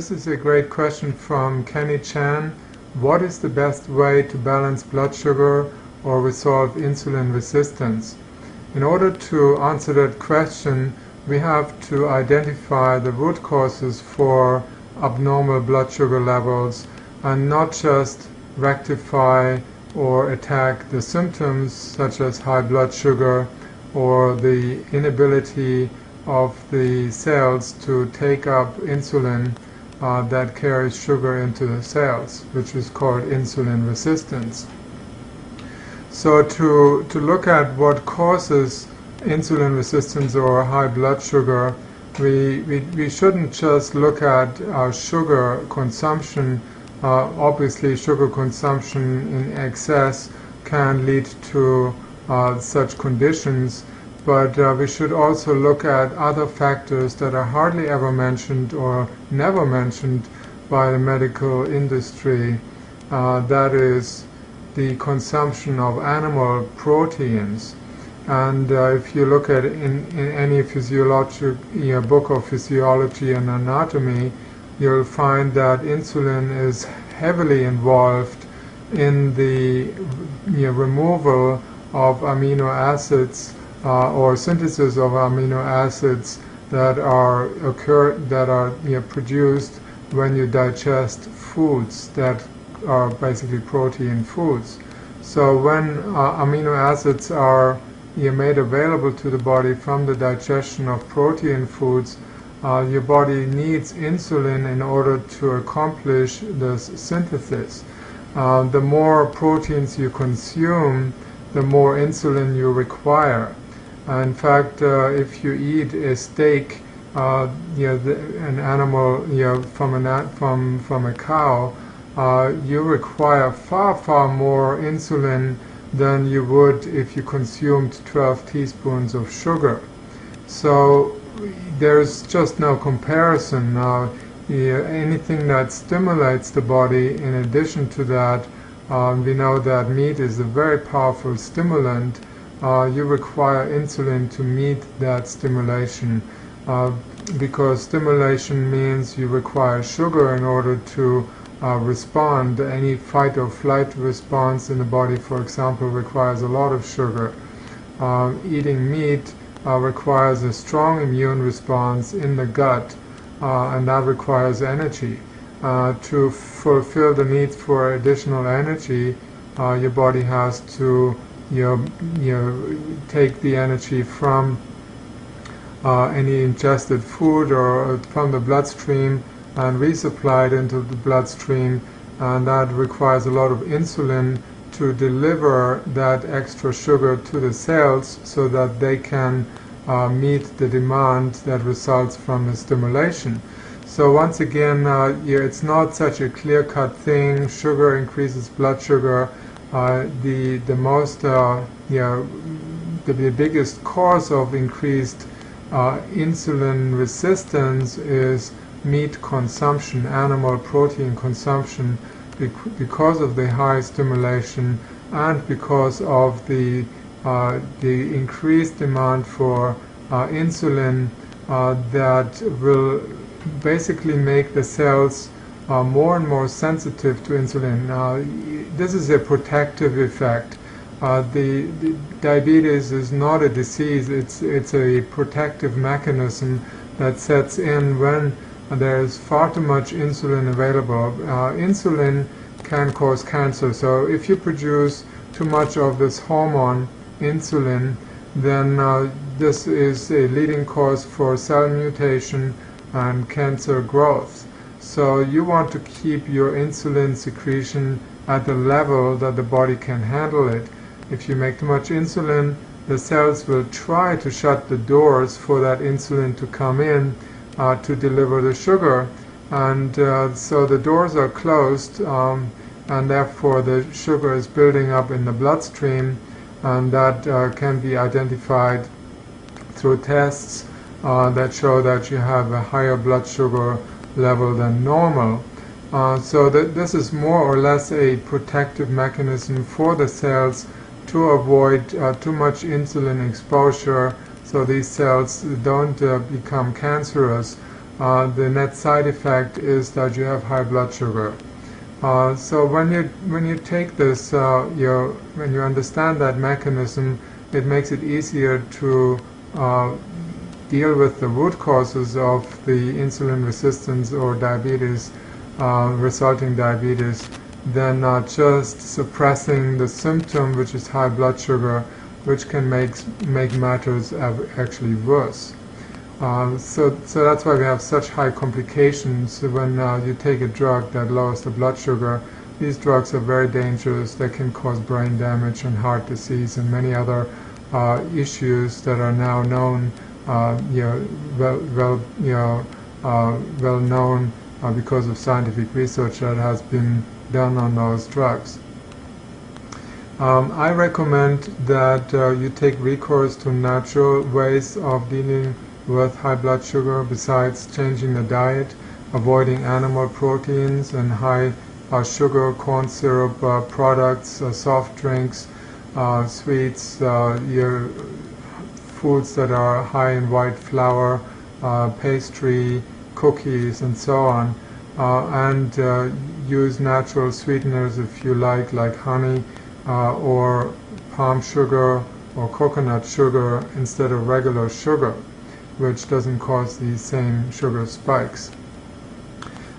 this is a great question from Kenny Chan. What is the best way to balance blood sugar or resolve insulin resistance? In order to answer that question, we have to identify the root causes for abnormal blood sugar levels and not just rectify or attack the symptoms such as high blood sugar or the inability of the cells to take up insulin uh, that carries sugar into the cells, which is called insulin resistance. So to, to look at what causes insulin resistance or high blood sugar, we, we, we shouldn't just look at our sugar consumption. Uh, obviously, sugar consumption in excess can lead to uh, such conditions, but uh, we should also look at other factors that are hardly ever mentioned or never mentioned by the medical industry. Uh, that is the consumption of animal proteins. And uh, if you look at in, in any physiologic book of physiology and anatomy, you'll find that insulin is heavily involved in the you know, removal of amino acids uh, or synthesis of amino acids that are occur that are you know, produced when you digest foods that are basically protein foods. So when uh, amino acids are you know, made available to the body from the digestion of protein foods, uh, your body needs insulin in order to accomplish this synthesis. Uh, the more proteins you consume, the more insulin you require. Uh, in fact, uh, if you eat a steak, uh, you know, the, an animal, you know, from a from from a cow, you require far far more insulin than you would if you consumed 12 teaspoons of sugar. So there's just no comparison. Uh, yeah, anything that stimulates the body, in addition to that, um, we know that meat is a very powerful stimulant uh, you require insulin to meet that stimulation uh, because stimulation means you require sugar in order to uh, respond. Any fight or flight response in the body, for example, requires a lot of sugar. Uh, eating meat uh, requires a strong immune response in the gut, uh, and that requires energy. to fulfill the need for additional energy, your body has to you you take the energy from uh, any ingested food or from the bloodstream and resupply it into the bloodstream and that requires a lot of insulin to deliver that extra sugar to the cells so that they can uh, meet the demand that results from the stimulation. So once again, uh, yeah, it's not such a clear-cut thing. Sugar increases blood sugar the the most uh, yeah the, the, biggest cause of increased uh, insulin resistance is meat consumption, animal protein consumption, because of the high stimulation and because of the uh, the increased demand for uh, insulin that will basically make the cells uh, more and more sensitive to insulin. Now, this is a protective effect. Uh, the, the, diabetes is not a disease, it's, it's a protective mechanism that sets in when there's far too much insulin available. Uh, insulin can cause cancer, so if you produce too much of this hormone, insulin, then uh, this is a leading cause for cell mutation and cancer growth. So you want to keep your insulin secretion at the level that the body can handle it. If you make too much insulin, the cells will try to shut the doors for that insulin to come in uh, to deliver the sugar. And uh, so the doors are closed, um, and therefore the sugar is building up in the bloodstream, and that uh, can be identified through tests uh, that show that you have a higher blood sugar level than normal. Uh, so that this is more or less a protective mechanism for the cells to avoid uh, too much insulin exposure so these cells don't uh, become cancerous. uh, the net side effect is that you have high blood sugar. Uh, so when you when you take this, uh, you when you understand that mechanism, it makes it easier to deal with the root causes of the insulin resistance or diabetes, uh, resulting diabetes, than uh, just suppressing the symptom, which is high blood sugar, which can make make matters actually worse. Uh, so, so that's why we have such high complications when uh, you take a drug that lowers the blood sugar. These drugs are very dangerous. They can cause brain damage and heart disease and many other uh, issues that are now known, you know, well, well, you know, uh, well known uh, because of scientific research that has been done on those drugs. Um, I recommend that you take recourse to natural ways of dealing with high blood sugar besides changing the diet, avoiding animal proteins and high uh, sugar, corn syrup uh, products, uh, soft drinks, uh, sweets, uh, your foods that are high in white flour, uh, pastry, cookies, and so on. Uh, and uh, use natural sweeteners if you like, like honey uh, or palm sugar or coconut sugar instead of regular sugar which doesn't cause these same sugar spikes.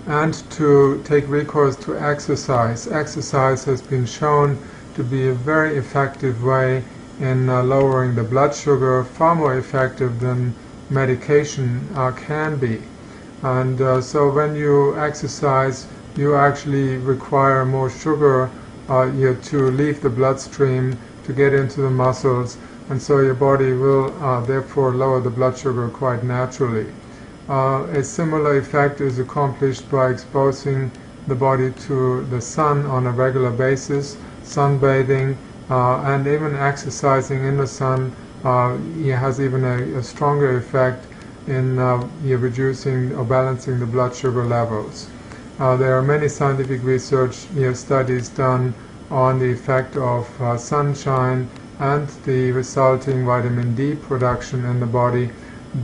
And to take recourse to exercise. Exercise has been shown to be a very effective way in uh, lowering the blood sugar, far more effective than medication uh, can be. And uh, so when you exercise, you actually require more sugar uh, you, to leave the bloodstream to get into the muscles and so your body will therefore lower the blood sugar quite naturally. Uh, a similar effect is accomplished by exposing the body to the sun on a regular basis, sunbathing, and even exercising in the sun uh, has even a, a, stronger effect in uh, reducing or balancing the blood sugar levels. Uh, there are many scientific research studies done on the effect of sunshine and the resulting vitamin D production in the body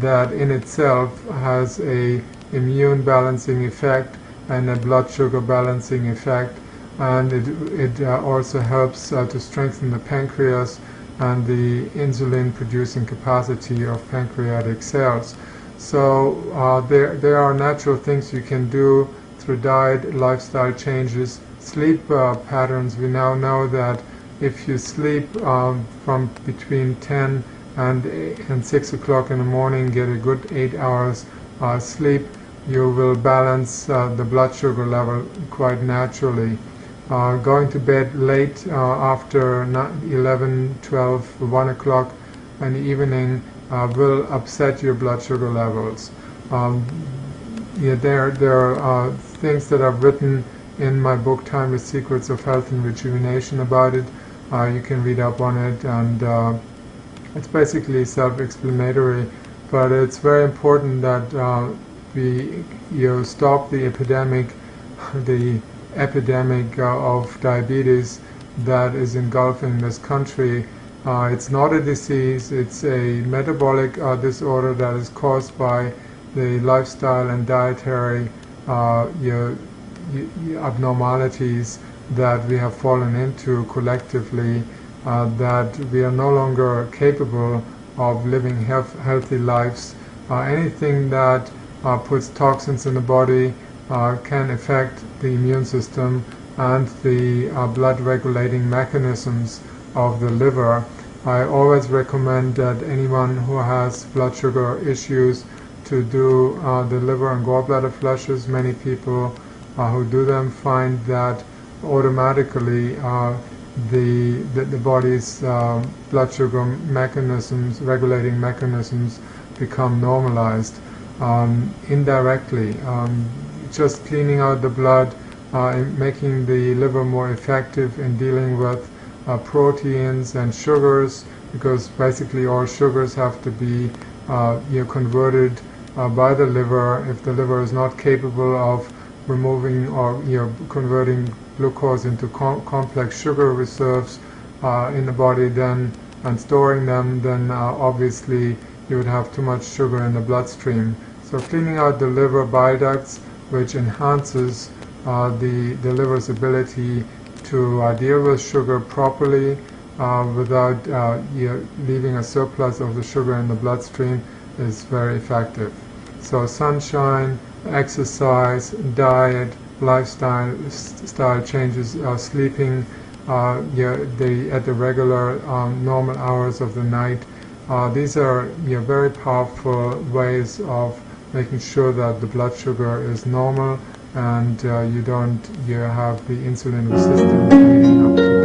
that in itself has a immune balancing effect and a blood sugar balancing effect and it, it uh, also helps uh, to strengthen the pancreas and the insulin producing capacity of pancreatic cells. So uh, there, there are natural things you can do through diet, lifestyle changes, sleep uh, patterns. We now know that if you sleep um, from between 10 and, and 6 o'clock in the morning, get a good 8 hours uh, sleep, you will balance uh, the blood sugar level quite naturally. Uh, going to bed late uh, after 11, 12, 1 o'clock in the evening uh, will upset your blood sugar levels. Um, yeah, there, there are things that I've written in my book Timeless Secrets of Health and Rejuvenation about it. Uh, you can read up on it and uh, it's basically self-explanatory but it's very important that uh, we you stop the epidemic the epidemic uh, of diabetes that is engulfing this country uh, it's not a disease it's a metabolic uh, disorder that is caused by the lifestyle and dietary your, your abnormalities that we have fallen into collectively uh, that we are no longer capable of living health, healthy lives. Uh, anything that uh, puts toxins in the body uh, can affect the immune system and the uh, blood regulating mechanisms of the liver. I always recommend that anyone who has blood sugar issues to do uh, the liver and gallbladder flushes. Many people who do them find that automatically uh, the, the, the body's uh, blood sugar mechanisms, regulating mechanisms, become normalized um, indirectly. Um, just cleaning out the blood, uh, and making the liver more effective in dealing with uh, proteins and sugars, because basically all sugars have to be uh, you know, converted by the liver. If the liver is not capable of removing or you know, converting glucose into com complex sugar reserves uh, in the body then and storing them, then uh, obviously you would have too much sugar in the bloodstream. So cleaning out the liver bile ducts, which enhances uh, the, the liver's ability to uh, deal with sugar properly uh, without leaving a surplus of the sugar in the bloodstream is very effective. So sunshine, exercise, diet, lifestyle style changes, uh, sleeping uh, at the regular um, normal hours of the night. Uh, these are very powerful ways of making sure that the blood sugar is normal and uh, you don't you have the insulin resistance